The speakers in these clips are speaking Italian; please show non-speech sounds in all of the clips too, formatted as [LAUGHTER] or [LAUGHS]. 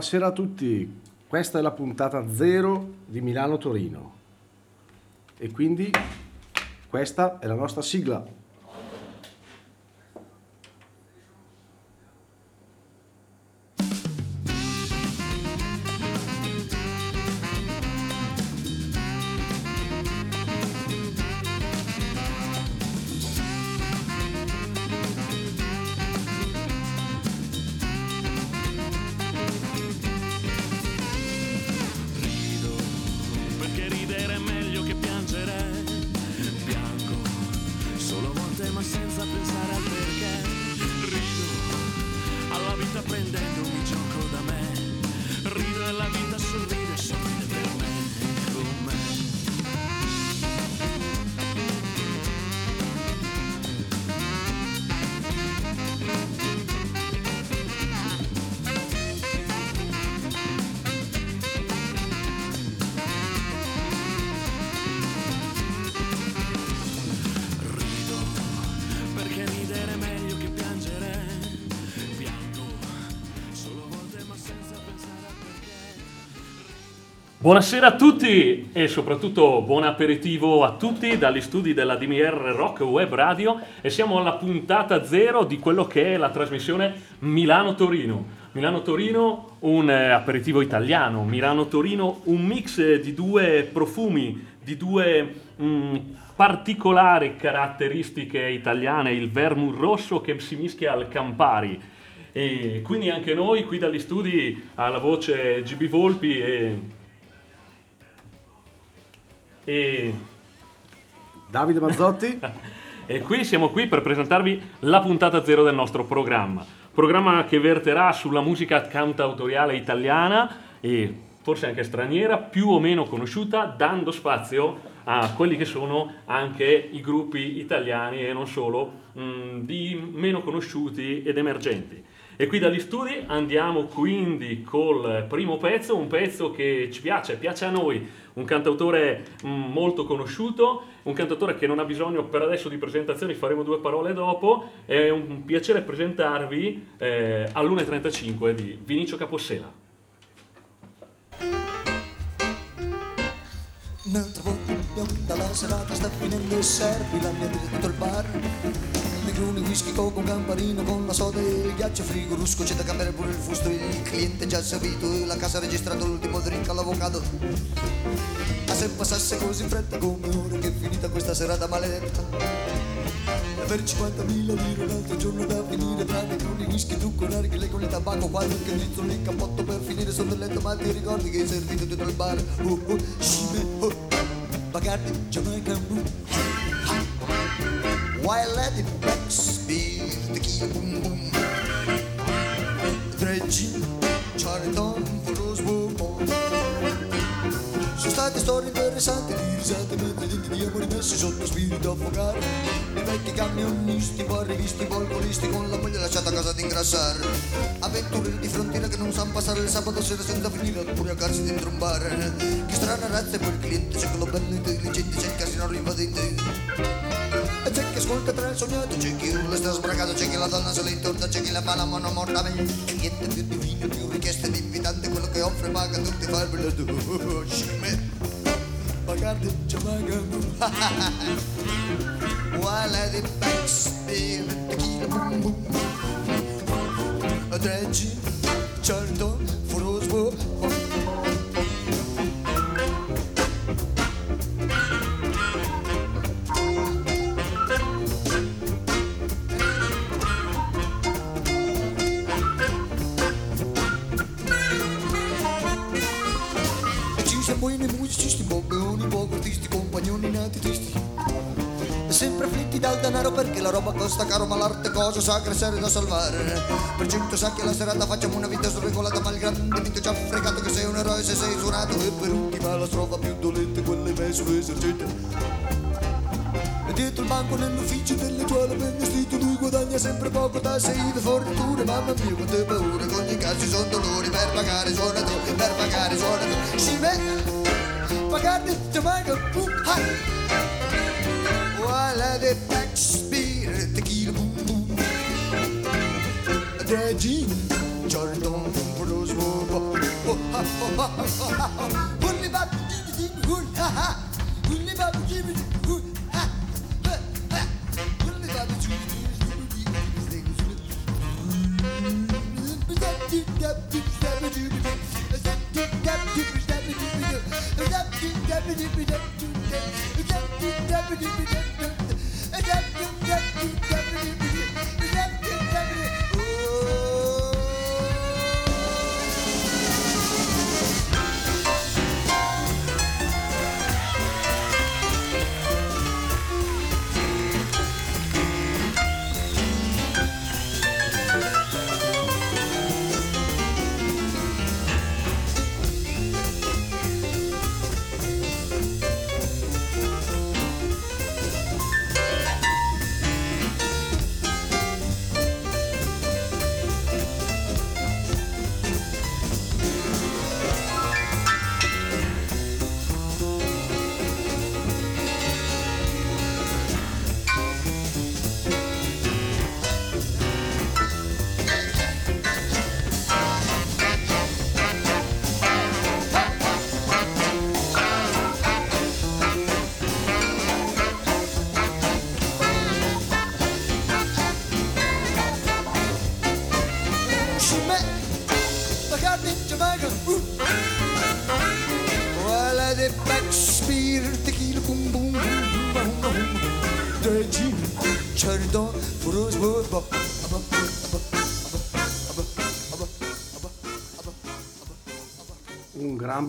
Buonasera a tutti, questa è la puntata zero di Milano Torino e quindi questa è la nostra sigla. Buonasera a tutti e soprattutto buon aperitivo a tutti dagli studi della DMR Rock Web Radio e siamo alla puntata zero di quello che è la trasmissione Milano-Torino. Milano-Torino un eh, aperitivo italiano, Milano-Torino un mix di due profumi, di due mh, mm, particolari caratteristiche italiane, il vermouth rosso che si mischia al Campari. E quindi anche noi qui dagli studi alla voce GB Volpi e e Davide Mazzotti. [LAUGHS] e qui siamo qui per presentarvi la puntata zero del nostro programma. Programma che verterà sulla musica cantautoriale italiana e forse anche straniera, più o meno conosciuta, dando spazio a quelli che sono anche i gruppi italiani e non solo, mh, di meno conosciuti ed emergenti. E qui dagli studi andiamo quindi col primo pezzo, un pezzo che ci piace, piace a noi, un cantautore mm, molto conosciuto, un cantautore che non ha bisogno per adesso di presentazioni, faremo due parole dopo, è un piacere presentarvi eh, all'1.35 di Vinicio Capossela. Un'altra volta la serata sta finendo servi la mia tutto il bar Negroni, whisky, coco, campanino con la soda e il ghiaccio frigo Rusco, c'è da cambiare pure il fusto Il cliente già servito La casa ha registrato l'ultimo drink all'avvocato Ma se passasse così in fretta come ora Che è finita questa serata maledetta? Per 50.000 lire l'altro giorno da finire tra negroni, whisky, trucco, narghile con il tabacco qualche rizzo nel cappotto per finire sotto il letto. Ma ti ricordi che hai servito dentro il bar? Oh oh, shime, oh. Bacardi, Jamaica, boom while let it Shakespeare, tequila boom boom. Dredging, Charlton, Roswell, Sono state storie interessanti di risate denti di amori messi sotto spirito affogare. I vecchi camionisti, poi rivisti, poi alcolisti con la moglie lasciata a casa ad ingrassare. Avventurieri di frontiera che non sanno passare il sabato sera senza finire oppure a carsi dentro un bar. Che strana razza poi il cliente c'è quello bello intelligente, c'è il casino rinvadente. Ascolta tra il sognato, c'è chi urla sta sbragato, c'è chi la donna se le intorta, c'è chi la fa la mano morta E niente più divino, più richieste di invitante, quello che offre paga tutti fa il bello Scime, Bacardi, Jamaica While the backspin, tequila boom boom Dredgi, certo, furosbo, buoni perché la roba costa caro ma l'arte cosa sacra e seria da salvare. Per cento sacchi alla serata facciamo una vita sregolata ma il grande mito ci ha fregato che sei un eroe se sei suonato. E per ultima la strofa più dolente quella è messo esercente E dietro il banco nell'ufficio delle giuole ben vestito lui guadagna sempre poco tasse e forniture Mamma mia quante paure con ogni caso sono dolori. Per pagare i suonatori Per pagare i suonatori Si vede pagate Jamaica, boom, ha. While Reggie Jordan Blues Hulli bab gibidin hul ha ha Hulli bab gibidin hul ha ha ha Hulli bab gibidin hul Bizdek zulü Bizdek tüp tüp tüp Sebe tüp tüp Bizdek tüp tüp tüp Sebe tüp tüp Bizdek tüp tüp tüp Bizdek tüp tüp tüp Bizdek tüp tüp tüp Bizdek tüp tüp tüp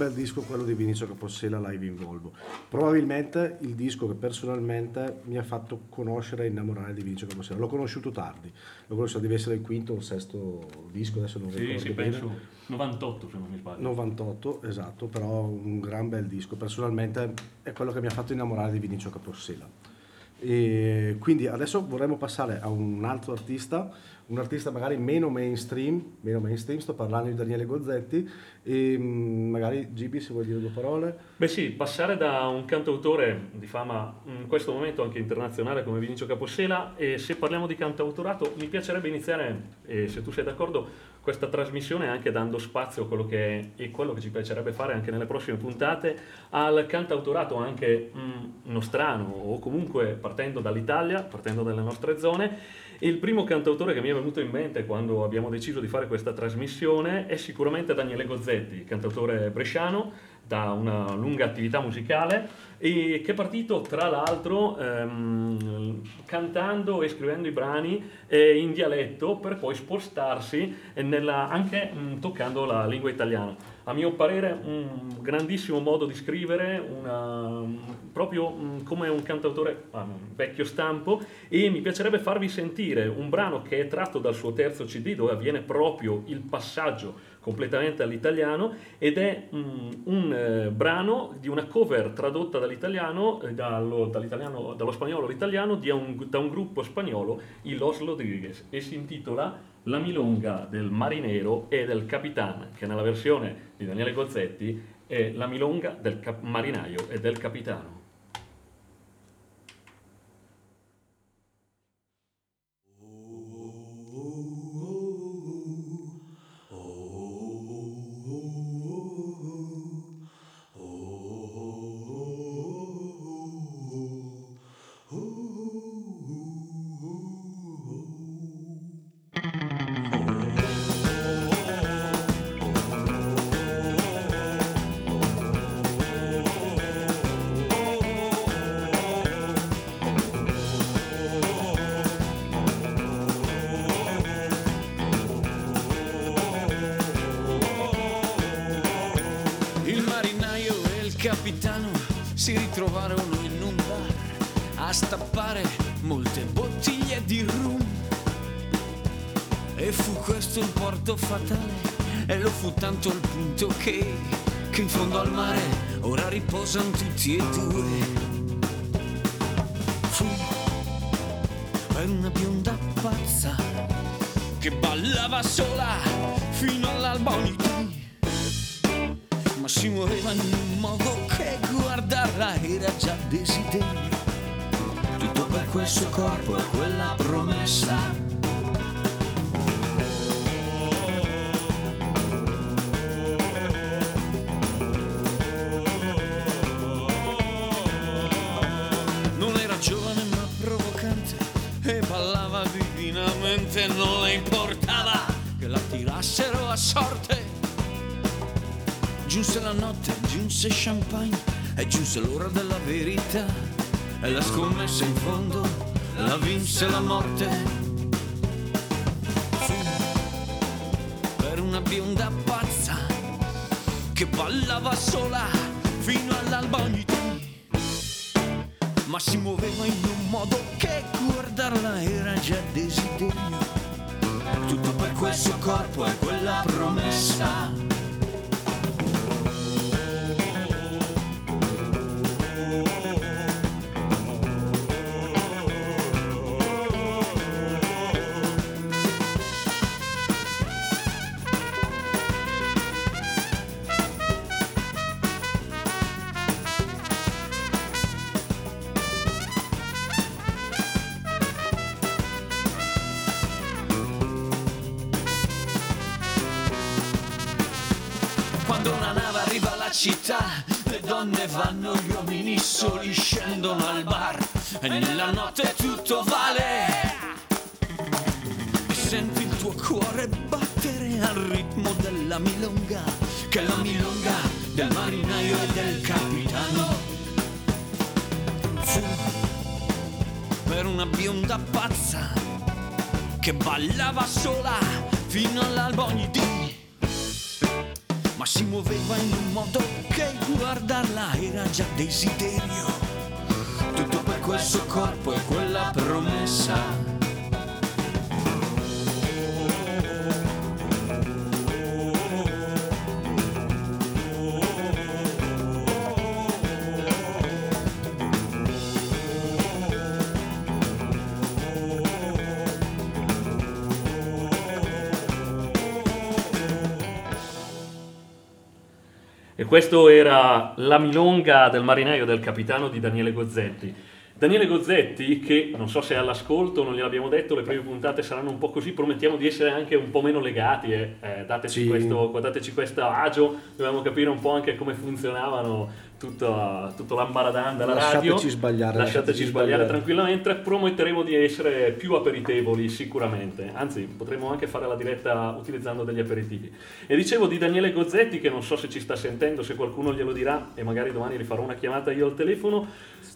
bel disco quello di Vinicio Capossela live in Volvo. Probabilmente il disco che personalmente mi ha fatto conoscere e innamorare di Vinicio Capossela. L'ho conosciuto tardi, l'ho conosciuto, deve essere il quinto o il sesto disco, adesso non Sì, ricordo sì, bene. penso 98 se non mi sbaglio. 98, esatto, però un gran bel disco. Personalmente è quello che mi ha fatto innamorare di Vinicio Capossela. E quindi adesso vorremmo passare a un altro artista, un artista magari meno mainstream, meno mainstream, sto parlando di Daniele Gozzetti e mm, magari Gibi se vuoi dire due parole. Beh sì, passare da un cantautore di fama in questo momento anche internazionale come Vinicio Capossela e se parliamo di cantautorato mi piacerebbe iniziare, e se tu sei d'accordo, questa trasmissione anche dando spazio a quello che è e quello che ci piacerebbe fare anche nelle prossime puntate al cantautorato anche mm, nostrano o comunque partendo dall'Italia, partendo dalle nostre zone. Il primo cantautore che mi è venuto in mente quando abbiamo deciso di fare questa trasmissione è sicuramente Daniele Gozzetti, cantautore bresciano da una lunga attività musicale e che è partito tra l'altro ehm, cantando e scrivendo i brani eh, in dialetto per poi spostarsi nella- anche mm, toccando la lingua italiana. A mio parere un grandissimo modo di scrivere, una- proprio mm, come un cantautore ah, vecchio stampo e mi piacerebbe farvi sentire un brano che è tratto dal suo terzo CD dove avviene proprio il passaggio completamente all'italiano ed è mm, un eh, brano di una cover tradotta dall'italiano, eh, dallo, dall'italiano- dallo spagnolo all'italiano di un- da un gruppo spagnolo, i Los Rodriguez, e si intitola La milonga del marinero e del capitan, che nella versione di Daniele Gozzetti è La milonga del marinaio e del capitano. Capitano si ritrovarono in un bar a stappare molte bottiglie di rum. E fu questo il porto fatale, e lo fu tanto al punto che, che in fondo al mare ora riposano tutti e due. Fu una bionda pazza che ballava sola fino all'alba ogni ma si muoveva in modo che guardarla era già desiderio. Tutto per quel suo corpo e quella promessa. Giovane ma provocante e ballava divinamente, non le importava che la tirassero a sorte. Giunse la notte, giunse champagne e giunse l'ora della verità. E la scommessa in fondo la vinse la morte. Quando una nave arriva alla città, le donne vanno, gli uomini soli scendono al bar e nella notte tutto vale. E senti il tuo cuore battere al ritmo della milonga, che è la milonga del marinaio e del capitano. Fu per una bionda pazza che ballava sola fino all'alba ogni dì. Ma si muoveva in un modo che guardarla era già desiderio. Tutto per quel suo corpo e quella promessa. Questo era La milonga del marinaio del capitano di Daniele Gozzetti. Daniele Gozzetti, che non so se è all'ascolto, non gliel'abbiamo detto, le prime puntate saranno un po' così, promettiamo di essere anche un po' meno legati, eh. Eh, dateci, Sì. questo, dateci questo agio, dobbiamo capire un po' anche come funzionavano tutto, tutto l'ambaradan della radio. Lasciateci sbagliare, Lasciateci lasciateci sbagliare sbagliare. tranquillamente, prometteremo di essere più aperitevoli sicuramente, anzi potremo anche fare la diretta utilizzando degli aperitivi. E dicevo di Daniele Gozzetti che non so se ci sta sentendo, se qualcuno glielo dirà e magari domani gli farò una chiamata io al telefono,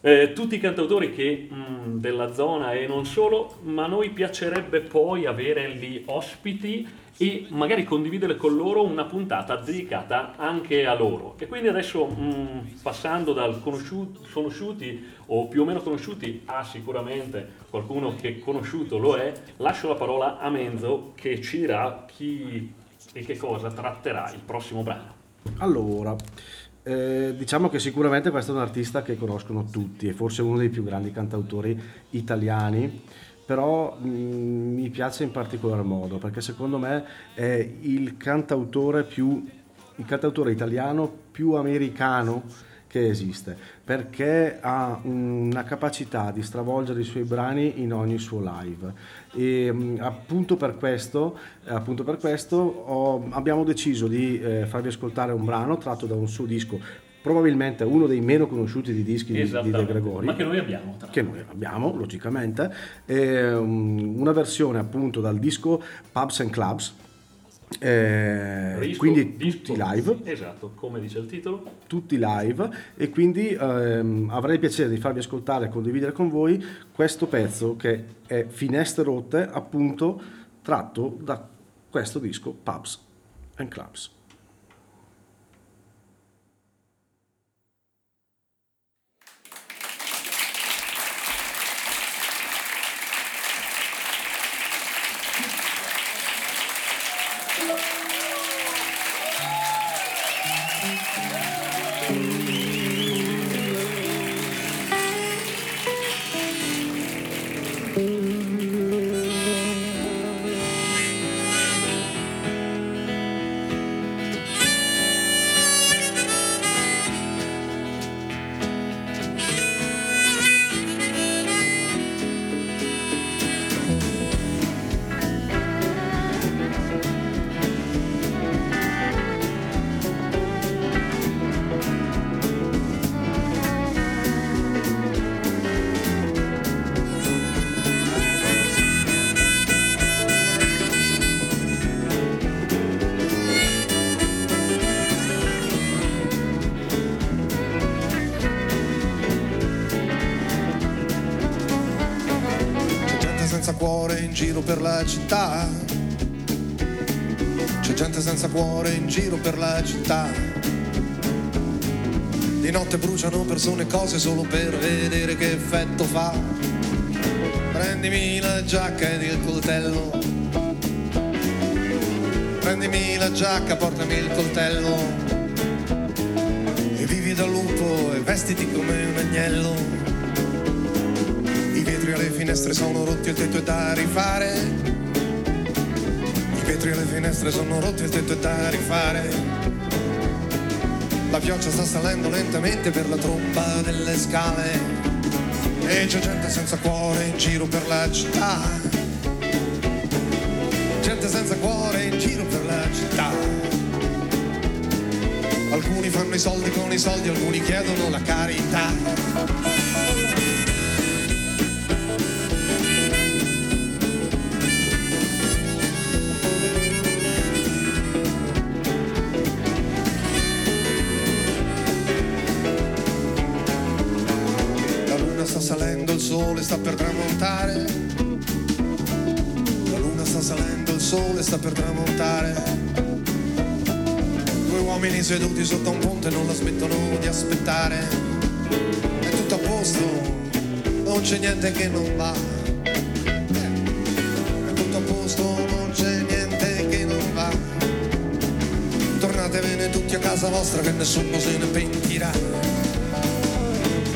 Eh, tutti i cantautori che, mh, della zona e non solo, ma a noi piacerebbe poi avere lì ospiti e magari condividere con loro una puntata dedicata anche a loro. E quindi adesso mh, passando dal conosciuti, conosciuti o più o meno conosciuti a sicuramente qualcuno che conosciuto lo è, lascio la parola a Menzo che ci dirà chi e che cosa tratterà il prossimo brano. Allora, eh, diciamo che sicuramente questo è un artista che conoscono tutti, è forse uno dei più grandi cantautori italiani, però mh, mi piace in particolar modo perché secondo me è il cantautore più il cantautore italiano più americano che esiste perché ha una capacità di stravolgere i suoi brani in ogni suo live. E mh, appunto per questo, appunto per questo ho- abbiamo deciso di eh, farvi ascoltare un brano tratto da un suo disco probabilmente uno dei meno conosciuti di dischi di, di De. Gregori Ma che noi abbiamo. Tra che noi abbiamo logicamente e, um, una versione appunto dal disco Pubs and Clubs eh, Disco- quindi disco- tutti live Esatto, come dice il titolo. tutti live e quindi ehm, avrei piacere di farvi ascoltare e condividere con voi questo pezzo che è Finestre rotte appunto tratto da questo disco Pubs and Clubs. Per la città. C'è gente senza cuore in giro per la città. Di notte bruciano persone e cose solo per vedere che effetto fa. Prendimi la giacca ed il coltello. Prendimi la giacca, portami il coltello. E vivi da lupo e vestiti come un agnello. Finestre sono rotti, il tetto è da rifare. I vetri alle finestre sono rotti, il tetto è da rifare. La pioggia sta salendo lentamente per la tromba delle scale. E c'è gente senza cuore in giro per la città. Gente senza cuore in giro per la città. Alcuni fanno i soldi con i soldi, alcuni chiedono la carità. Sta per tramontare. Due uomini seduti sotto un ponte non la smettono di aspettare. È tutto a posto, non c'è niente che non va. È tutto a posto, non c'è niente che non va. Tornatevene tutti a casa vostra che nessuno se ne pentirà.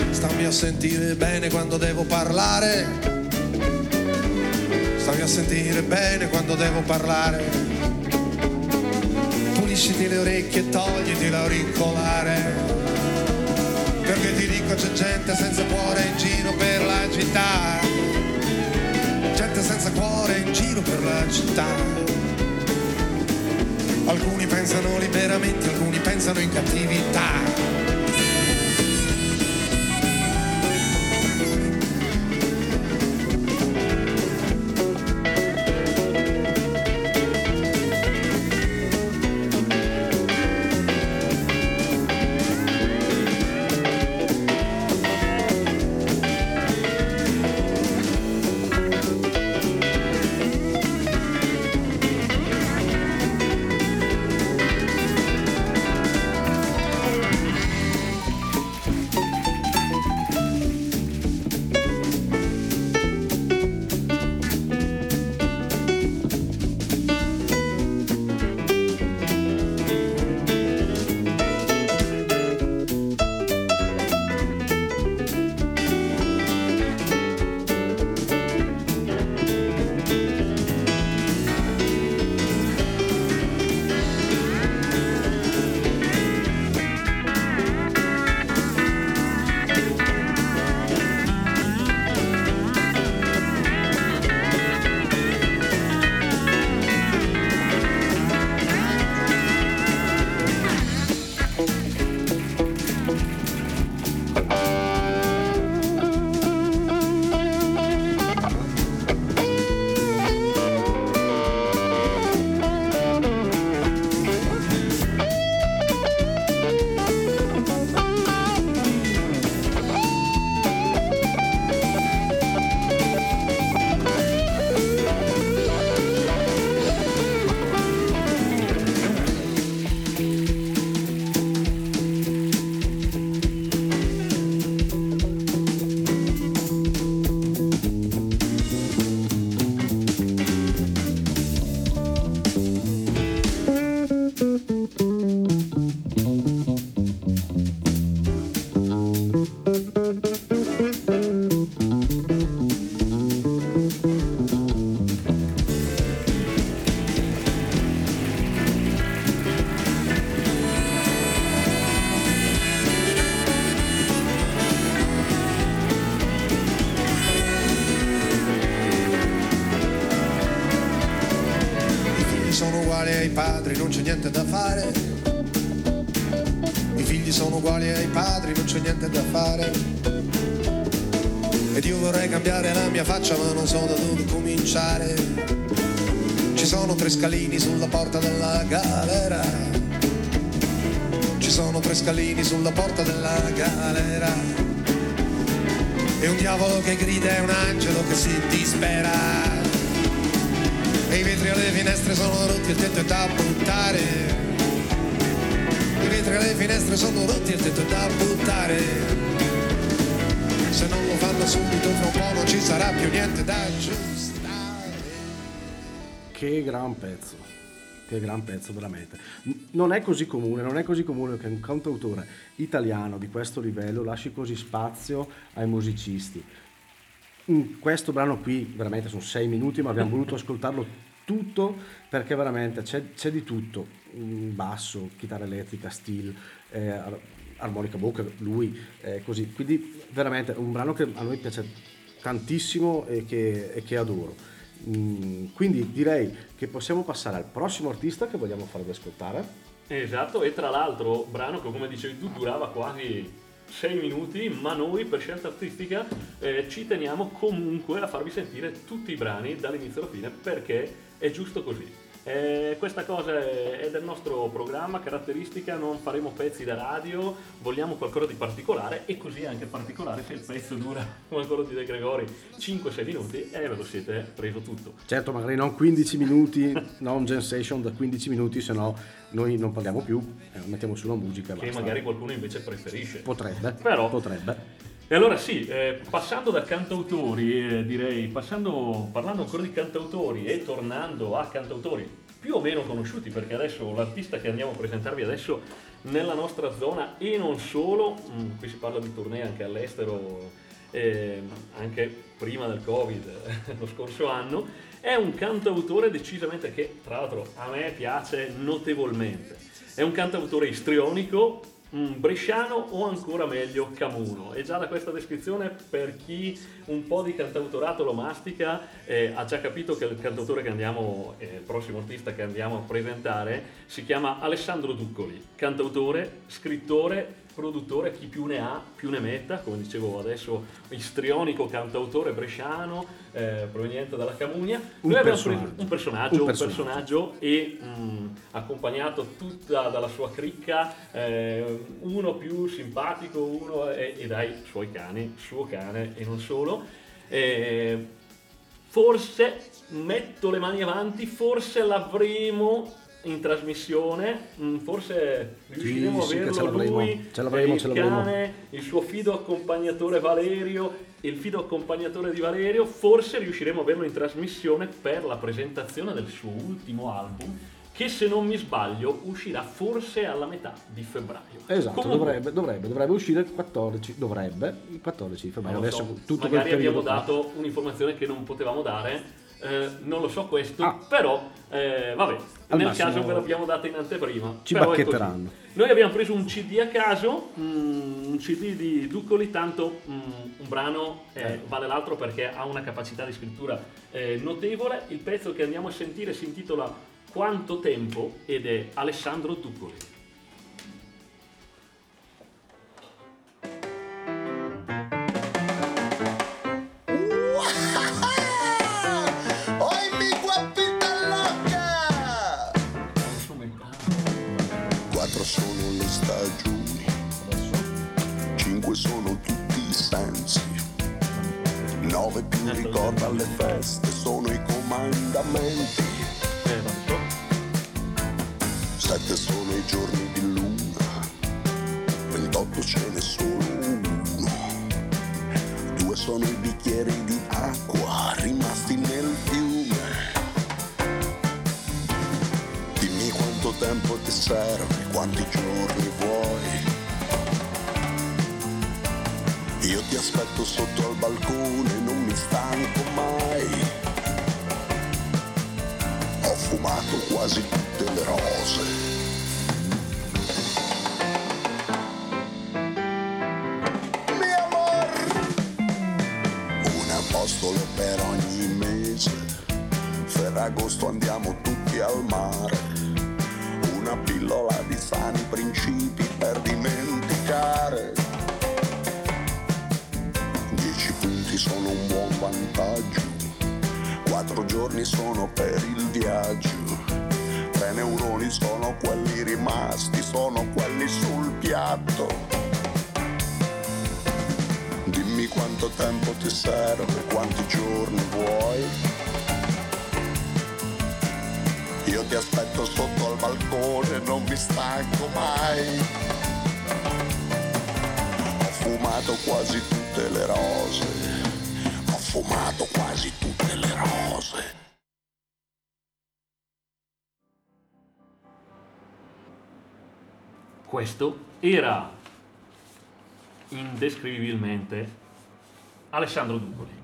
Stammi a sentire bene quando devo parlare. Stammi a sentire bene quando devo parlare. Pulisciti le orecchie e togliti l'auricolare. Perché ti dico c'è gente senza cuore in giro per la città. Gente senza cuore in giro per la città. Alcuni pensano liberamente, alcuni pensano in cattività. Cominciare. Ci sono tre scalini sulla porta della galera. Ci sono tre scalini sulla porta della galera. E un diavolo che grida e un angelo che si dispera. E i vetri alle finestre sono rotti, il tetto è da buttare. I vetri alle finestre sono rotti, il tetto è da buttare. Se non lo fanno subito, fra un po' non ci sarà più niente da aggiustare. Che gran pezzo, che gran pezzo veramente. Non è così comune, non è così comune che un cantautore italiano di questo livello lasci così spazio ai musicisti. In questo brano qui veramente sono sei minuti, ma abbiamo voluto ascoltarlo tutto perché veramente c'è, c'è di tutto, Mm, basso, chitarra elettrica, steel, eh, ar- armonica bocca, lui, eh, così. Quindi veramente un brano che a noi piace tantissimo e che, e che adoro. Mm, quindi direi che possiamo passare al prossimo artista che vogliamo farvi ascoltare. Esatto, e tra l'altro, brano che come dicevi tu durava quasi 6 minuti, ma noi per scelta artistica eh, ci teniamo comunque a farvi sentire tutti i brani dall'inizio alla fine perché è giusto così. Eh, questa cosa è, del nostro programma, caratteristica, non faremo pezzi da radio, vogliamo qualcosa di particolare e così è anche particolare se il pezzo dura [LAUGHS] come quello di De Gregori 5-6 minuti e ve lo siete preso tutto. Certo, magari non 15 minuti, [LAUGHS] non Gen Session da 15 minuti, se no noi non parliamo più, eh, mettiamo sulla musica. Che basta. magari qualcuno invece preferisce. Potrebbe, Però- potrebbe. E allora sì, eh, passando da cantautori, eh, direi, passando, parlando ancora di cantautori e tornando a cantautori più o meno conosciuti, perché adesso l'artista che andiamo a presentarvi adesso nella nostra zona e non solo, mm, qui si parla di tournée anche all'estero, eh, anche prima del Covid, [LAUGHS] lo scorso anno, è un cantautore decisamente che tra l'altro a me piace notevolmente. È un cantautore istrionico, mm, bresciano o ancora meglio camuno. E già da questa descrizione, per chi un po' di cantautorato lo mastica, eh, ha già capito che il cantautore che andiamo, eh, il prossimo artista che andiamo a presentare, si chiama Alessandro Duccoli, cantautore, scrittore, produttore, chi più ne ha più ne metta, come dicevo adesso, istrionico, cantautore bresciano, eh, proveniente dalla Camunia. Un Noi abbiamo personaggio. preso un personaggio, Un un personaggio, e mm, accompagnato tutta dalla sua cricca, eh, uno più simpatico, uno e, e dai suoi cani, suo cane e non solo. Eh, forse metto le mani avanti, forse l'avremo in trasmissione, mm, forse riusciremo sì, a averlo l'avremo, lui, ce l'avremo, il ce l'avremo. cane, il suo fido accompagnatore Valerio, il fido accompagnatore di Valerio, forse riusciremo a averlo in trasmissione per la presentazione del suo ultimo album che se non mi sbaglio uscirà forse alla metà di febbraio. Esatto, Comunque, dovrebbe, dovrebbe, dovrebbe uscire il 14, dovrebbe, il 14 di febbraio. Adesso so, tutto magari abbiamo dato un'informazione che non potevamo dare, eh, non lo so questo, Ah. però eh, vabbè, Al nel massimo caso ve l'abbiamo data in anteprima. ci bacchetteranno. Noi abbiamo preso un CD a caso, mm, un CD di Duccoli, tanto mm, un brano eh, vale l'altro perché ha una capacità di scrittura eh, notevole. Il pezzo che andiamo a sentire si intitola Quanto tempo ed è Alessandro Duccoli. Nove più ricorda alle feste sono i comandamenti, sette sono i giorni di luna, ventotto ce n'è solo uno, due sono i bicchieri di acqua rimasti nel fiume. Dimmi quanto tempo ti serve, quanti giorni vuoi. Io ti aspetto sotto al balcone, non mi stanco mai. Ho fumato quasi tutte le rose. Apostolo per ogni mese. Ferragosto andiamo tutti al mare. Una pillola di sani principi sono un buon vantaggio. Quattro giorni sono per il viaggio. Tre neuroni sono quelli rimasti, sono quelli sul piatto. Dimmi quanto tempo ti serve, quanti giorni vuoi. Io ti aspetto sotto al balcone, non mi stanco mai. Fumato quasi tutte le rose. Ho fumato quasi tutte le rose. Questo era indescrivibilmente Alessandro Duccoli.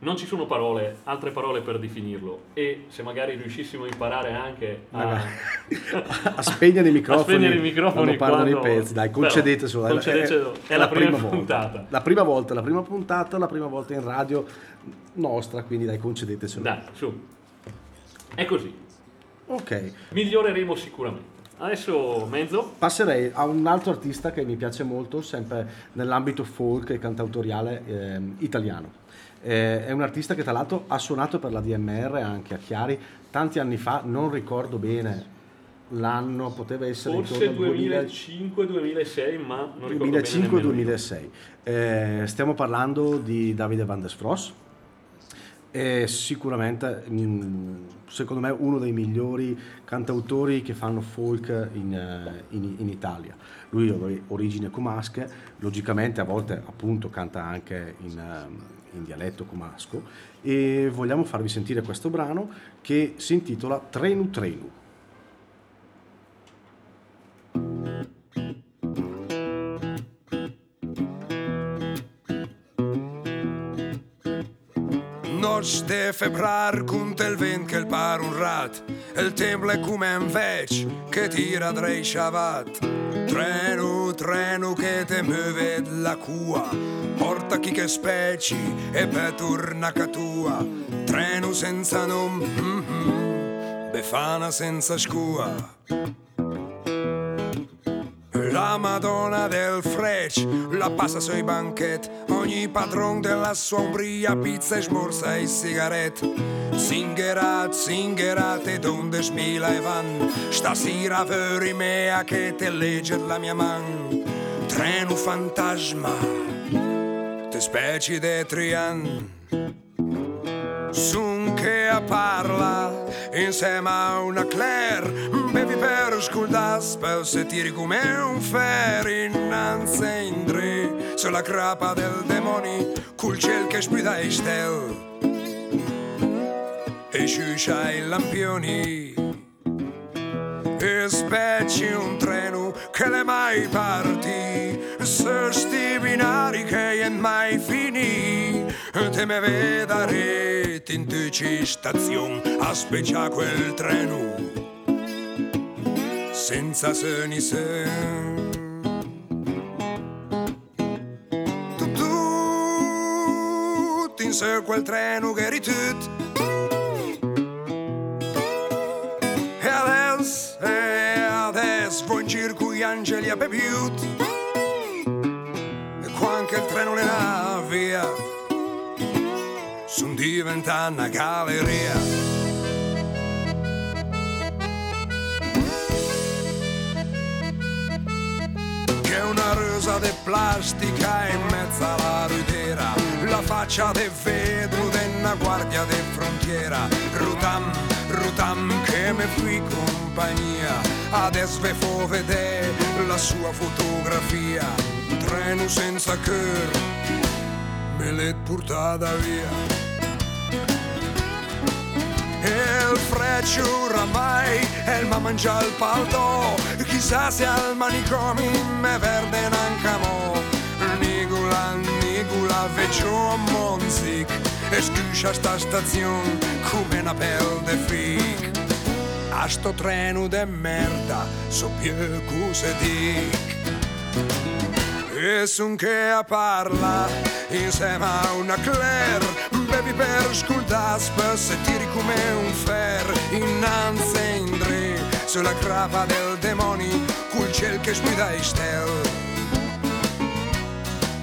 Non ci sono parole, altre parole per definirlo e se magari riuscissimo a imparare anche a, [LAUGHS] a spegnere i microfoni, a spegnere i microfoni quando parlano quando- i pezzi. Dai, Però, concedetecelo. concedetelo, è la prima volta. puntata. La prima volta, la prima puntata, la prima volta in radio nostra, quindi dai, concedetecelo. Dai, su. È così. Ok, Miglioreremo sicuramente. Adesso mezzo. passerei a un altro artista che mi piace molto, sempre nell'ambito folk e cantautoriale ehm, italiano. Eh, è un artista che tra l'altro ha suonato per la DMR anche a Chiari tanti anni fa, non ricordo bene l'anno, poteva essere Forse intorno al 2000 2005-2006, ma non ricordo bene nemmeno io. 2005-2006. Eh, stiamo parlando di Davide Van der Spross. È sicuramente, secondo me, uno dei migliori cantautori che fanno folk in, eh, in- in Italia. Lui ha origini comasche, logicamente a volte appunto canta anche in, ehm, in dialetto comasco e vogliamo farvi sentire questo brano che si intitola Trenu Trenu. Noci de febrar il vent che il par un rat tempo è come un vec che tira drei sciavat Treno, treno che te muove la cua Porta chi che speci e per torna ca tua. Treno senza nome, mhm, Befana senza scua la Madonna del Frec la passa sui banchetti, ogni padron della sua umbria, pizza e smorza e sigarette. Singerat, singerat e donde smila e van, stasera veri mea che te legge la mia man. Treno fantasma, te specie de trian. Sun che a parla insieme a una Claire bevi per sculdas per se tiri come un fer innanzi in dre sulla crapa del demoni col ciel che spida e stel. E sciuscia i lampioni. E specie un treno che le mai parti se sti binari che è mai finì te me vedere in tuci station a quel treno senza seni sen tu tu in sé quel treno che eri tut. E adesso e adesso vo in giro con gli angeli a bevuto son diventa una galleria. Che una rosa de plastica in mezzo alla rudiera la faccia de vetro della guardia de frontiera. Rutam, Rutam che mi fui compagnia adesso ve fo vedere la sua fotografia. Treno senza cœur me l'è portata via il freccio oramai e il mangia il palto chissà se al manicomi me verde nancamo. Nigula, Nigula, vecchio a Monzic e scuscia sta stazione come una pelle de fic a sto treno de merda so più cose dic. E son che a parla insieme a una Claire bevi per scultas per se tiri come un fer innanzi in dre sulla crapa del demoni col ciel che sguida i stel.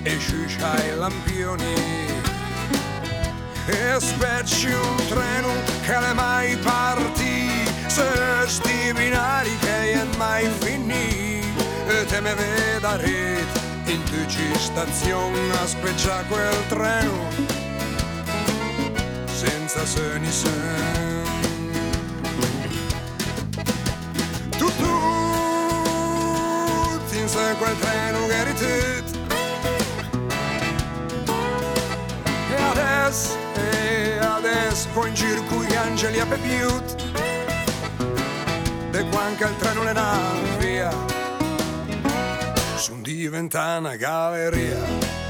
E sciuscia i lampioni. E specci un treno che le mai parti se sti binari che è mai finì. E te me vedere in tuci stazione a speccia quel treno senza seni sen. Tu tu senza quel treno che eri tu e adesso e adesso poi in giro gli angeli a bevuto e quando il treno le navi via. Son diventa una galleria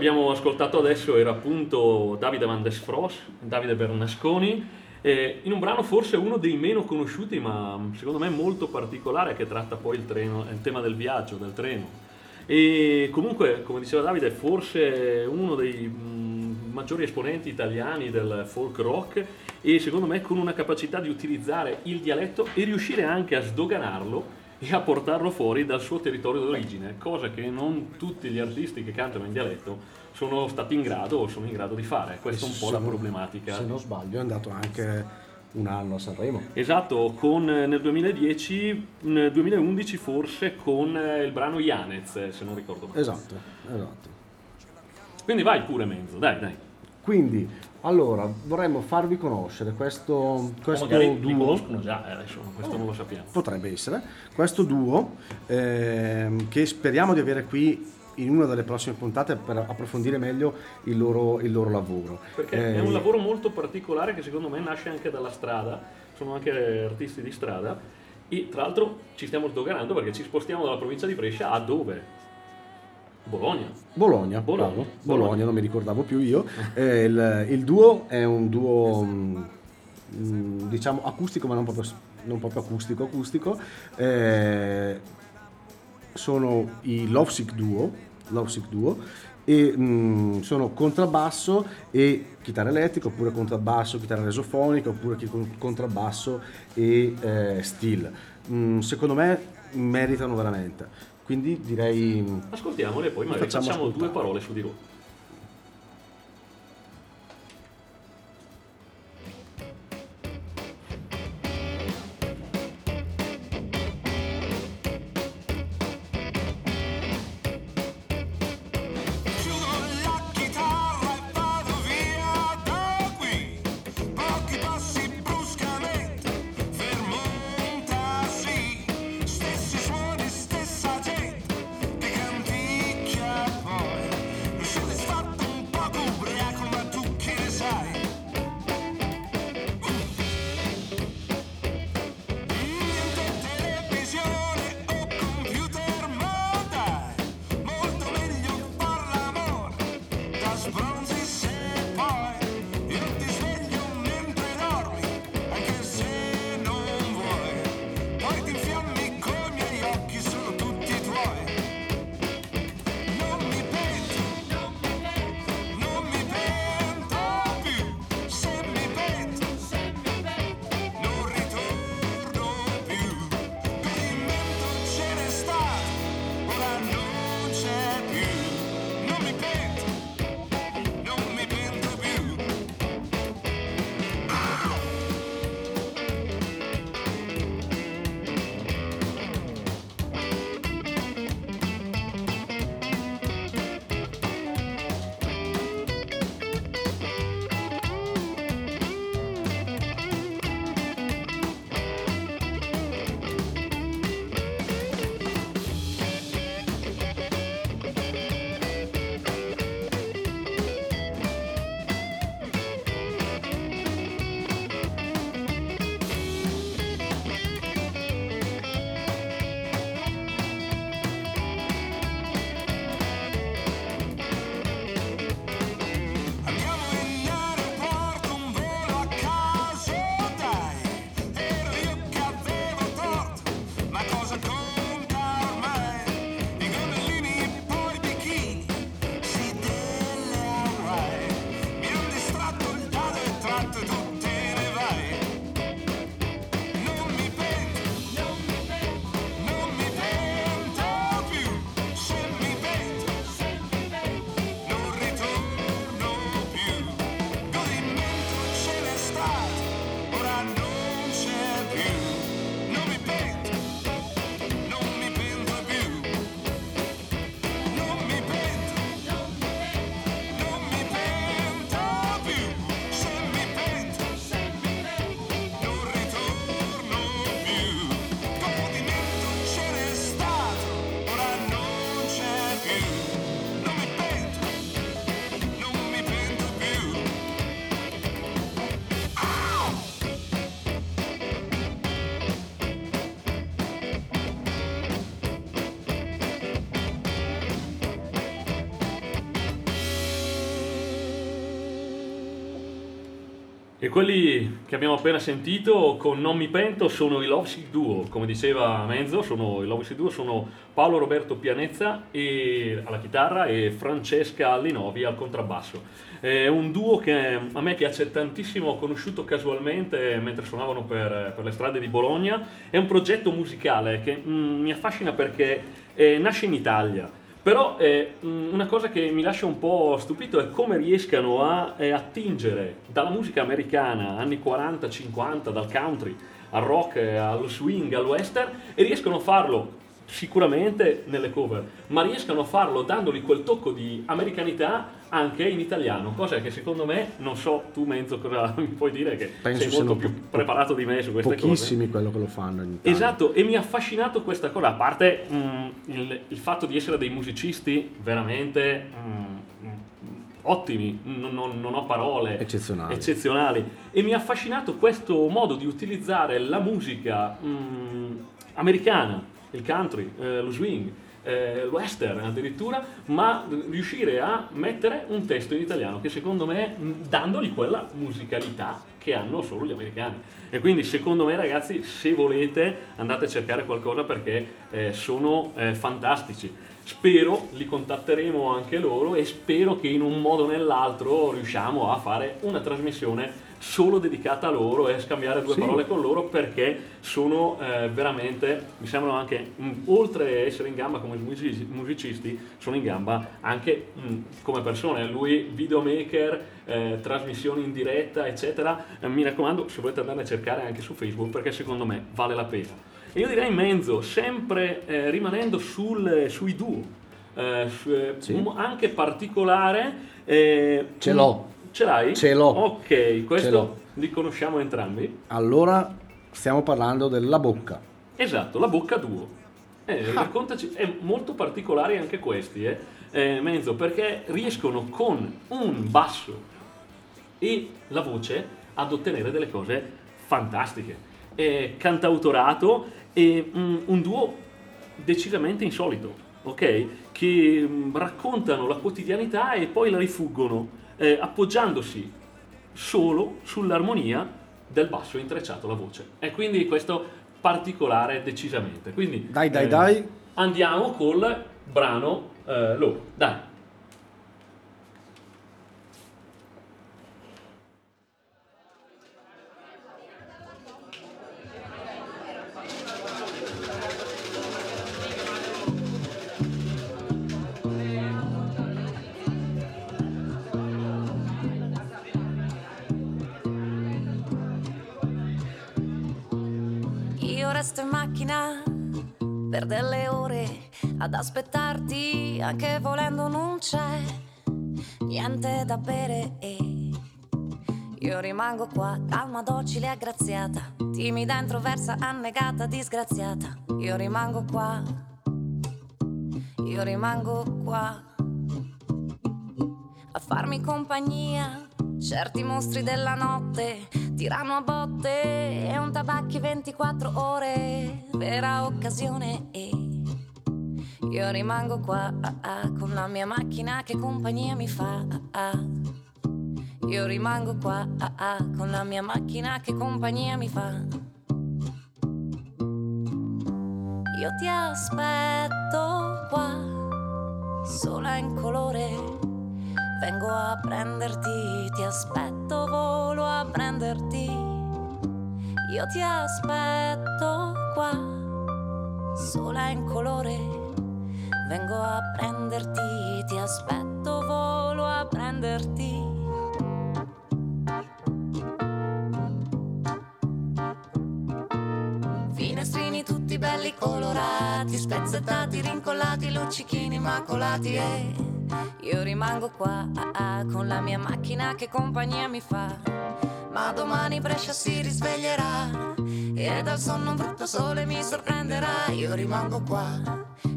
abbiamo ascoltato adesso era appunto Davide Van der Fros, Davide Bernasconi, eh, in un brano forse uno dei meno conosciuti, ma secondo me molto particolare, che tratta poi il, treno, il tema del viaggio, del treno. E comunque, come diceva Davide, forse uno dei mh, maggiori esponenti italiani del folk rock e secondo me con una capacità di utilizzare il dialetto e riuscire anche a sdoganarlo e a portarlo fuori dal suo territorio d'origine, cosa che non tutti gli artisti che cantano in dialetto sono stati in grado o sono in grado di fare. Questa è un po' la Se problematica. Se non sbaglio è andato anche un anno a Sanremo. Esatto, con, nel 2010, nel 2011 forse con eh, il brano Yanez, se non ricordo male. Esatto, esatto. Quindi vai pure Menzo, dai, dai. Quindi, allora, vorremmo farvi conoscere questo, questo li duo. conoscono già, eh, adesso questo non lo sappiamo. Potrebbe essere questo duo ehm, che speriamo di avere qui in una delle prossime puntate per approfondire meglio il loro, il loro lavoro. Perché Eh, è un lavoro molto particolare che secondo me nasce anche dalla strada, sono anche artisti di strada e tra l'altro ci stiamo sdoganando perché ci spostiamo dalla provincia di Brescia a dove? Bologna. Bologna, Bologna. Bologna. Bologna, non mi ricordavo più io. Eh, il, il duo è un duo mm, mm, diciamo acustico ma non proprio, non proprio acustico acustico. Eh, sono i Lovesick Duo, Lovesick Duo e mm, sono contrabbasso e chitarra elettrica oppure contrabbasso, chitarra resofonica oppure contrabbasso e eh, steel. Mm, secondo me meritano veramente. Quindi direi Ascoltiamole e poi magari Facciamo facciamo, due parole su di loro. Quelli che abbiamo appena sentito con Non mi pento sono i Lovesick Duo, come diceva Menzo, sono i Lovesick Duo sono Paolo Roberto Pianezza e, alla chitarra e Francesca Allinovi al contrabbasso. È un duo che a me piace tantissimo, ho conosciuto casualmente mentre suonavano per, per le strade di Bologna. È un progetto musicale che mm, mi affascina perché eh, nasce in Italia però eh, una cosa che mi lascia un po' stupito è come riescano a eh, attingere dalla musica americana anni 40-50, dal country al rock, allo swing, al western e riescono a farlo sicuramente nelle cover, ma riescano a farlo dandogli quel tocco di americanità anche in italiano, cosa che secondo me, non so tu Menzo cosa [LAUGHS] mi puoi dire che Penso sei molto più po- preparato di me su queste Pochissimi cose. quello che lo fanno in Italia. Esatto, e mi ha affascinato questa cosa, a parte mm, il, il fatto di essere dei musicisti veramente mm, mm, ottimi, non, non- non ho parole, Eccezionali. eccezionali. E mi ha affascinato questo modo di utilizzare la musica mm, americana, il country, eh, lo swing, eh, western addirittura, ma riuscire a mettere un testo in italiano che secondo me mh, dandogli quella musicalità che hanno solo gli americani. E quindi secondo me ragazzi se volete andate a cercare qualcosa perché eh, sono eh, fantastici. Spero li contatteremo anche loro e spero che in un modo o nell'altro riusciamo a fare una trasmissione solo dedicata a loro e a scambiare due Sì. parole con loro perché sono eh, veramente, mi sembrano anche, mh, oltre a essere in gamba come musici- musicisti, sono in gamba anche mh, come persone. Lui videomaker, eh, trasmissioni in diretta, eccetera. Eh, mi raccomando, se volete andare a cercare anche su Facebook perché secondo me vale la pena. E io direi Menzo, sempre eh, rimanendo sul- sui duo, eh, su- Sì. anche particolare. eh, Ce l'ho. Ce l'hai? Ce l'ho. Ok, questo l'ho. li conosciamo entrambi. Allora, stiamo parlando della bocca. Esatto, la bocca duo. Eh, Ah. raccontaci, è molto particolari anche questi, eh, eh, Menzo, perché riescono con un basso e la voce ad ottenere delle cose fantastiche. È cantautorato e mm, un duo decisamente insolito, ok? Che mm, raccontano la quotidianità e poi la rifuggono, eh, appoggiandosi solo sull'armonia del basso intrecciato alla voce. E quindi questo particolare decisamente. Quindi, Dai, dai, eh, dai. Andiamo col brano eh, Low. Dai. Ad aspettarti, anche volendo non c'è niente da bere e io rimango qua, calma, docile, aggraziata, timida, introversa, annegata, disgraziata. Io rimango qua, io rimango qua a farmi compagnia. Certi mostri della notte tirano a botte e un tabacchi 24 ore, vera occasione e io rimango qua ah, ah, con la mia macchina che compagnia mi fa. ah, ah. Io rimango qua ah, ah, con la mia macchina che compagnia mi fa. Io ti aspetto qua, sola in colore. Vengo a prenderti, ti aspetto, volo a prenderti. Io ti aspetto qua, sola in colore. Vengo a prenderti, ti aspetto, volo a prenderti. Finestrini tutti belli colorati, spezzettati, rincollati, luccichini immacolati e io rimango qua ah, ah, con la mia macchina che compagnia mi fa. Ma domani Brescia si risveglierà e dal sonno un brutto sole mi sorprenderà. Io rimango qua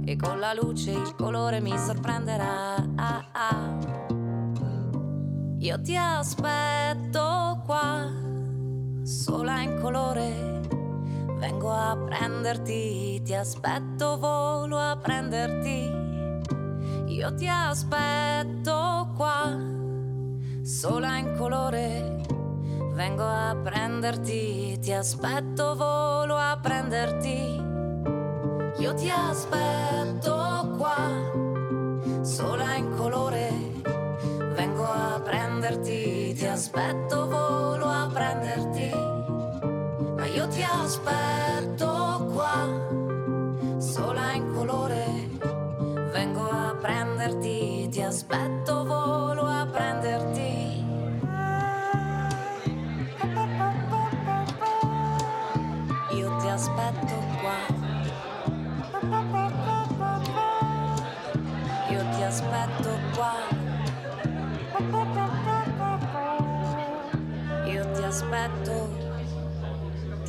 e con la luce il colore mi sorprenderà. Ah, ah. Io ti aspetto qua, sola in colore. Vengo a prenderti, ti aspetto, volo a prenderti. Io ti aspetto qua, sola in colore. Vengo a prenderti, ti aspetto, volo a prenderti. Io ti aspetto qua, sola in colore, vengo a prenderti, ti aspetto,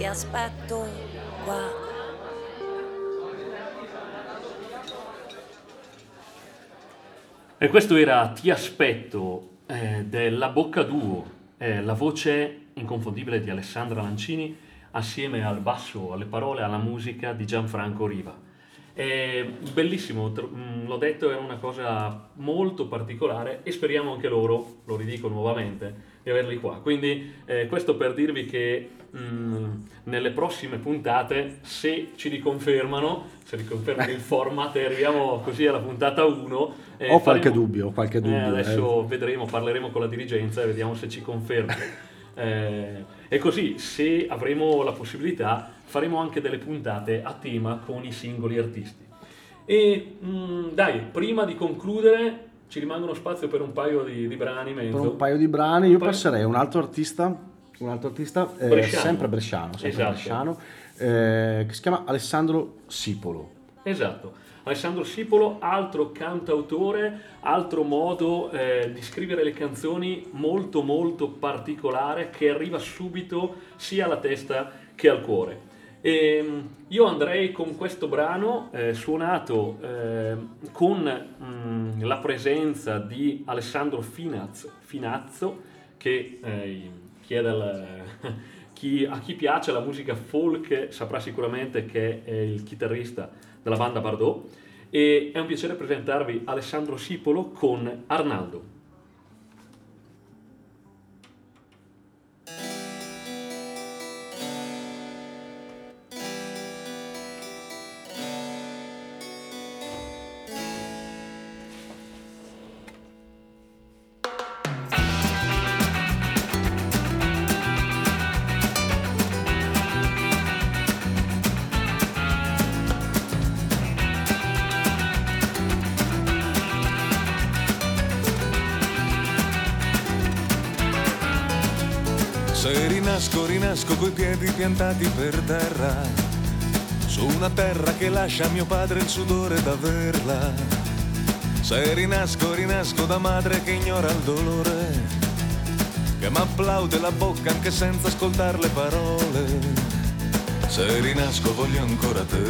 Ti aspetto qua. E questo era Ti aspetto eh, della Bocca Duo, eh, la voce inconfondibile di Alessandra Lancini assieme al basso, alle parole, alla musica di Gianfranco Riva. È bellissimo, mm, l'ho detto, è una cosa molto particolare e speriamo anche loro, lo ridico nuovamente, di averli qua. Quindi eh, questo per dirvi che mm, nelle prossime puntate, se ci riconfermano, se riconfermano il [LAUGHS] format e arriviamo così alla puntata 1, Ho qualche dubbio, ho qualche dubbio, eh. adesso vedremo, parleremo con la dirigenza e vediamo se ci conferma. [LAUGHS] Eh, e così, se avremo la possibilità, faremo anche delle puntate a tema con i singoli artisti. E mm, dai, prima di concludere, ci rimangono spazio per un paio di, di brani in Per mezzo. un paio di brani io passerei a un altro artista, un altro artista eh, Bresciano. sempre bresciano, sempre Esatto. bresciano eh, che si chiama Alessandro Sipolo. Esatto. Alessandro Sipolo, altro cantautore, altro modo eh, di scrivere le canzoni molto molto particolare che arriva subito sia alla testa che al cuore. E, io andrei con questo brano eh, suonato eh, con mm, la presenza di Alessandro Finaz- Finazzo che eh, chi è dal- chi- a chi piace la musica folk saprà sicuramente che è il chitarrista della banda Bardot e è un piacere presentarvi Alessandro Sipolo con Arnaldo. Piantati per terra, su una terra che lascia a mio padre il sudore d'averla. Se rinasco, rinasco da madre che ignora il dolore, che m'applaude la bocca anche senza ascoltare le parole. Se rinasco voglio ancora te,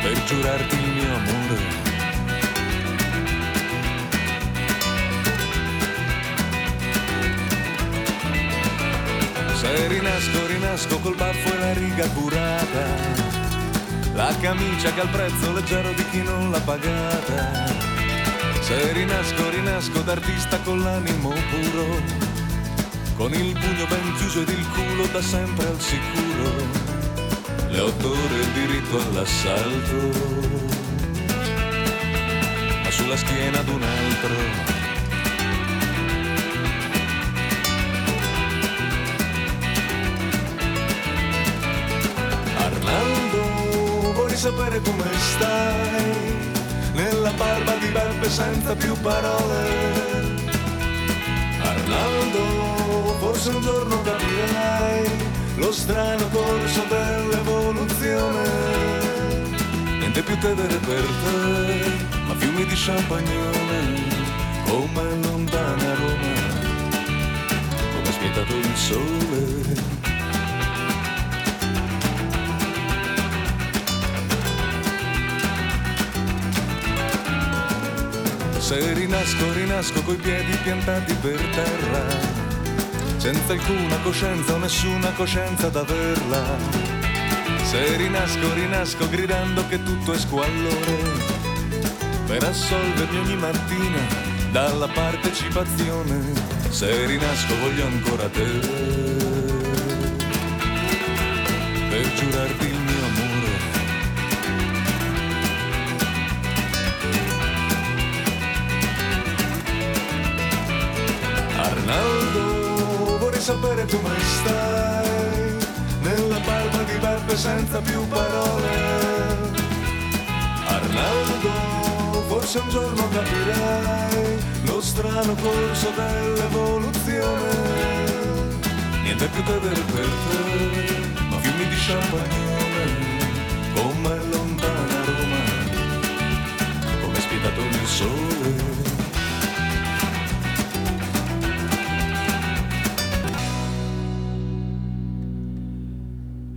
per giurarti il mio amore. Se rinasco, rinasco col baffo e la riga curata, la camicia che ha il prezzo leggero di chi non l'ha pagata. Se rinasco, rinasco d'artista con l'animo puro, con il pugno ben chiuso ed il culo da sempre al sicuro. Le otto ore il diritto all'assalto, ma sulla schiena d'un altro. Sapere come stai? Nella barba di Beppe senza più parole. Arnaldo, forse un giorno capirai lo strano corso dell'evoluzione. Niente più tevere per te, ma fiumi di champagnone, come lontana Roma, come spietato il sole. Se rinasco, rinasco coi piedi piantati per terra, senza alcuna coscienza o nessuna coscienza d'averla. Se rinasco, rinasco gridando che tutto è squallore, per assolvermi ogni mattina dalla partecipazione. Se rinasco voglio ancora te. Per giurarti barbe senza più parole. Arnaldo, forse un giorno capirai lo strano corso dell'evoluzione. Niente più che per te, ma fiumi di champagne,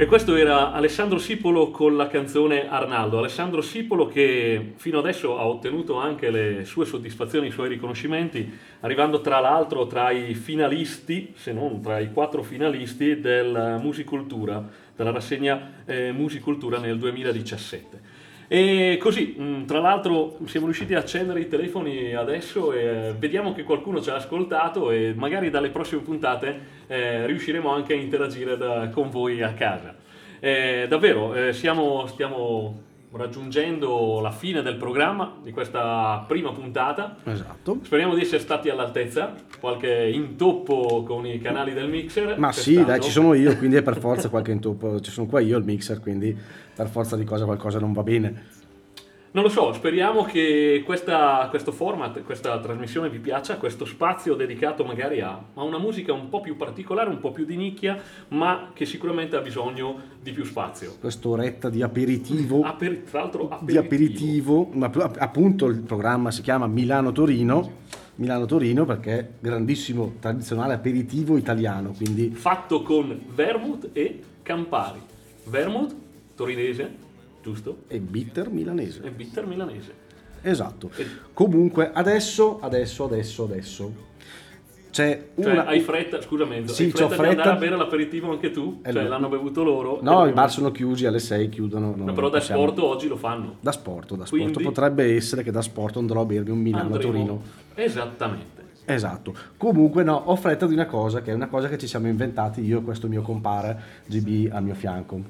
E questo era Alessandro Sipolo con la canzone Arnaldo. Alessandro Sipolo che fino adesso ha ottenuto anche le sue soddisfazioni, i suoi riconoscimenti, arrivando tra l'altro tra i finalisti, se non tra i quattro finalisti del Musicultura, della rassegna eh, Musicultura nel 2017. E così, mh, tra l'altro, siamo riusciti a accendere i telefoni adesso e eh, vediamo che qualcuno ci ha ascoltato e magari dalle prossime puntate eh, riusciremo anche a interagire da- con voi a casa. Eh, davvero, eh, siamo, stiamo raggiungendo la fine del programma di questa prima puntata. Esatto. Speriamo di essere stati all'altezza, qualche intoppo con i canali del mixer. Ma sì, quest'anno. dai, ci sono io, quindi è per forza qualche intoppo. Ci sono qua io il mixer, quindi per forza di cosa qualcosa non va bene. Non lo so, speriamo che questa- questo format, questa trasmissione vi piaccia, questo spazio dedicato magari a, a una musica un po' più particolare, un po' più di nicchia, ma che sicuramente ha bisogno di più spazio. Quest'oretta di aperitivo. Aper- tra l'altro di aperitivo, ma appunto il programma si chiama Milano-Torino, Milano-Torino perché è grandissimo tradizionale aperitivo italiano, quindi Fatto con vermouth e Campari. Vermouth torinese, giusto? è bitter milanese. E bitter milanese. Esatto. Comunque adesso, adesso, adesso, adesso c'è Cioè, una... hai fretta, scusa Menzo, Sì, hai c'ho fretta di andare fretta. a bere l'aperitivo anche tu? Eh, cioè, no. l'hanno bevuto loro? No, E i bar sono chiusi alle 6, chiudono. no, però da possiamo- sport oggi lo fanno. Da sport, da sport. Quindi- Potrebbe essere che da sport andrò a bermi un Milano-Torino. Andremo- Esattamente. Esatto. Comunque no, ho fretta di una cosa, che è una cosa che ci siamo inventati io e questo mio compare GB al mio fianco.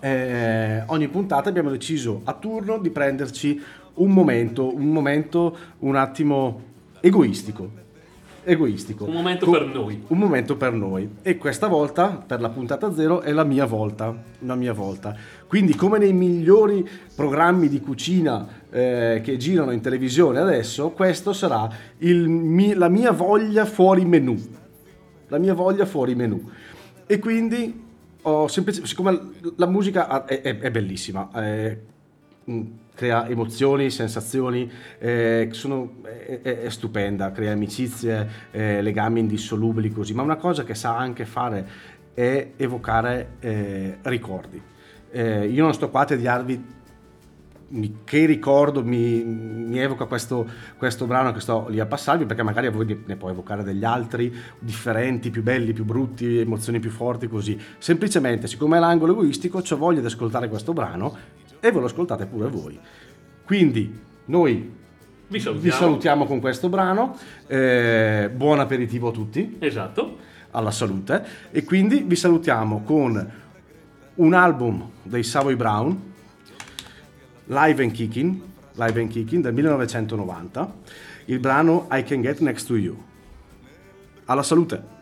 Eh, ogni puntata abbiamo deciso a turno di prenderci un momento, un momento un attimo egoistico. Egoistico. Un momento Co- per noi. Un momento per noi. E questa volta, per la puntata zero, è la mia volta. La mia volta. Quindi, come nei migliori programmi di cucina eh, che girano in televisione adesso, questo sarà mi- la mia voglia fuori menù. La mia voglia fuori menù. E quindi ho semplicemente, siccome la musica è, è- è bellissima, eh, mh, crea emozioni, sensazioni, eh, sono- è, è- è stupenda, crea amicizie, eh, legami indissolubili così, ma una cosa che sa anche fare è evocare eh, ricordi. Eh, io non sto qua a tediarvi che ricordo mi, mi evoca questo, questo brano che sto lì a passarvi perché magari a voi ne- può evocare degli altri differenti, più belli, più brutti, emozioni più forti così semplicemente siccome è l'angolo egoistico ho voglia di ascoltare questo brano e ve lo ascoltate pure voi quindi noi Vi salutiamo. vi salutiamo con questo brano eh, buon aperitivo a tutti Esatto. alla salute e quindi vi salutiamo con un album dei Savoy Brown Live and Kicking Live and Kicking del 1990 il brano I Can Get Next to You. Alla salute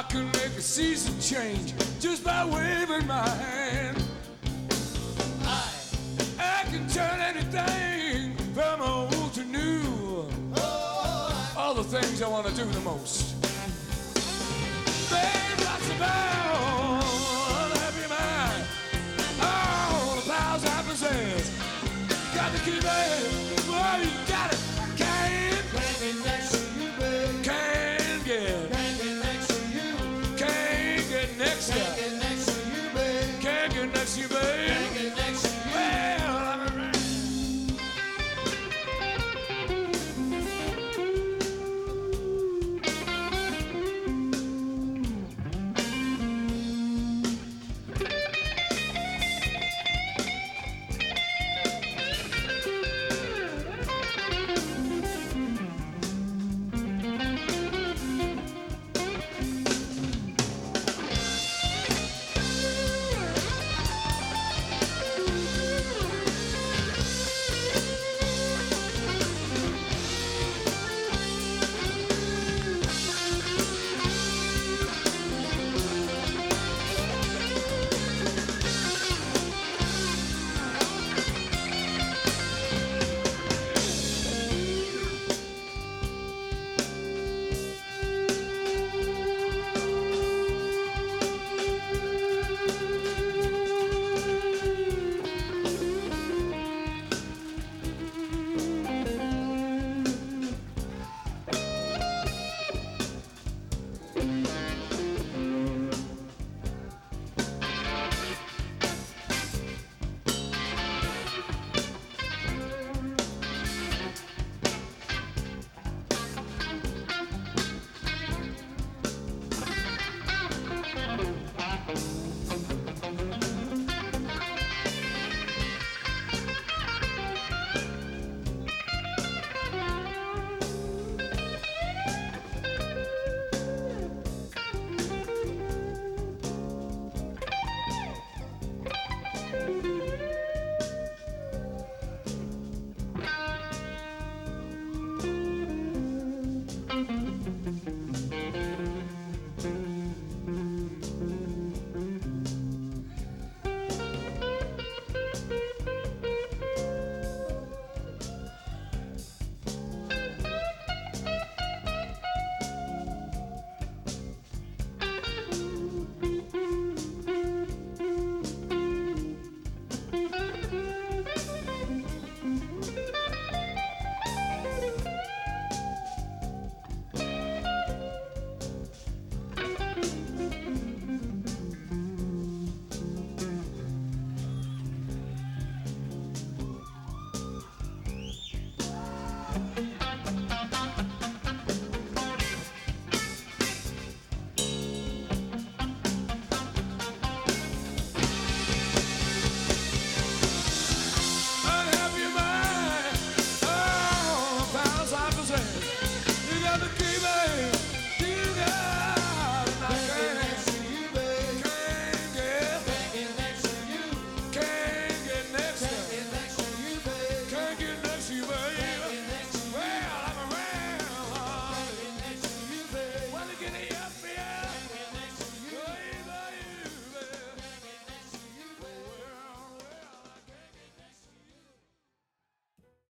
I can make a season change just by waving my hand. I I can turn anything from old to new. All the things I want to do the most. Babe, lots of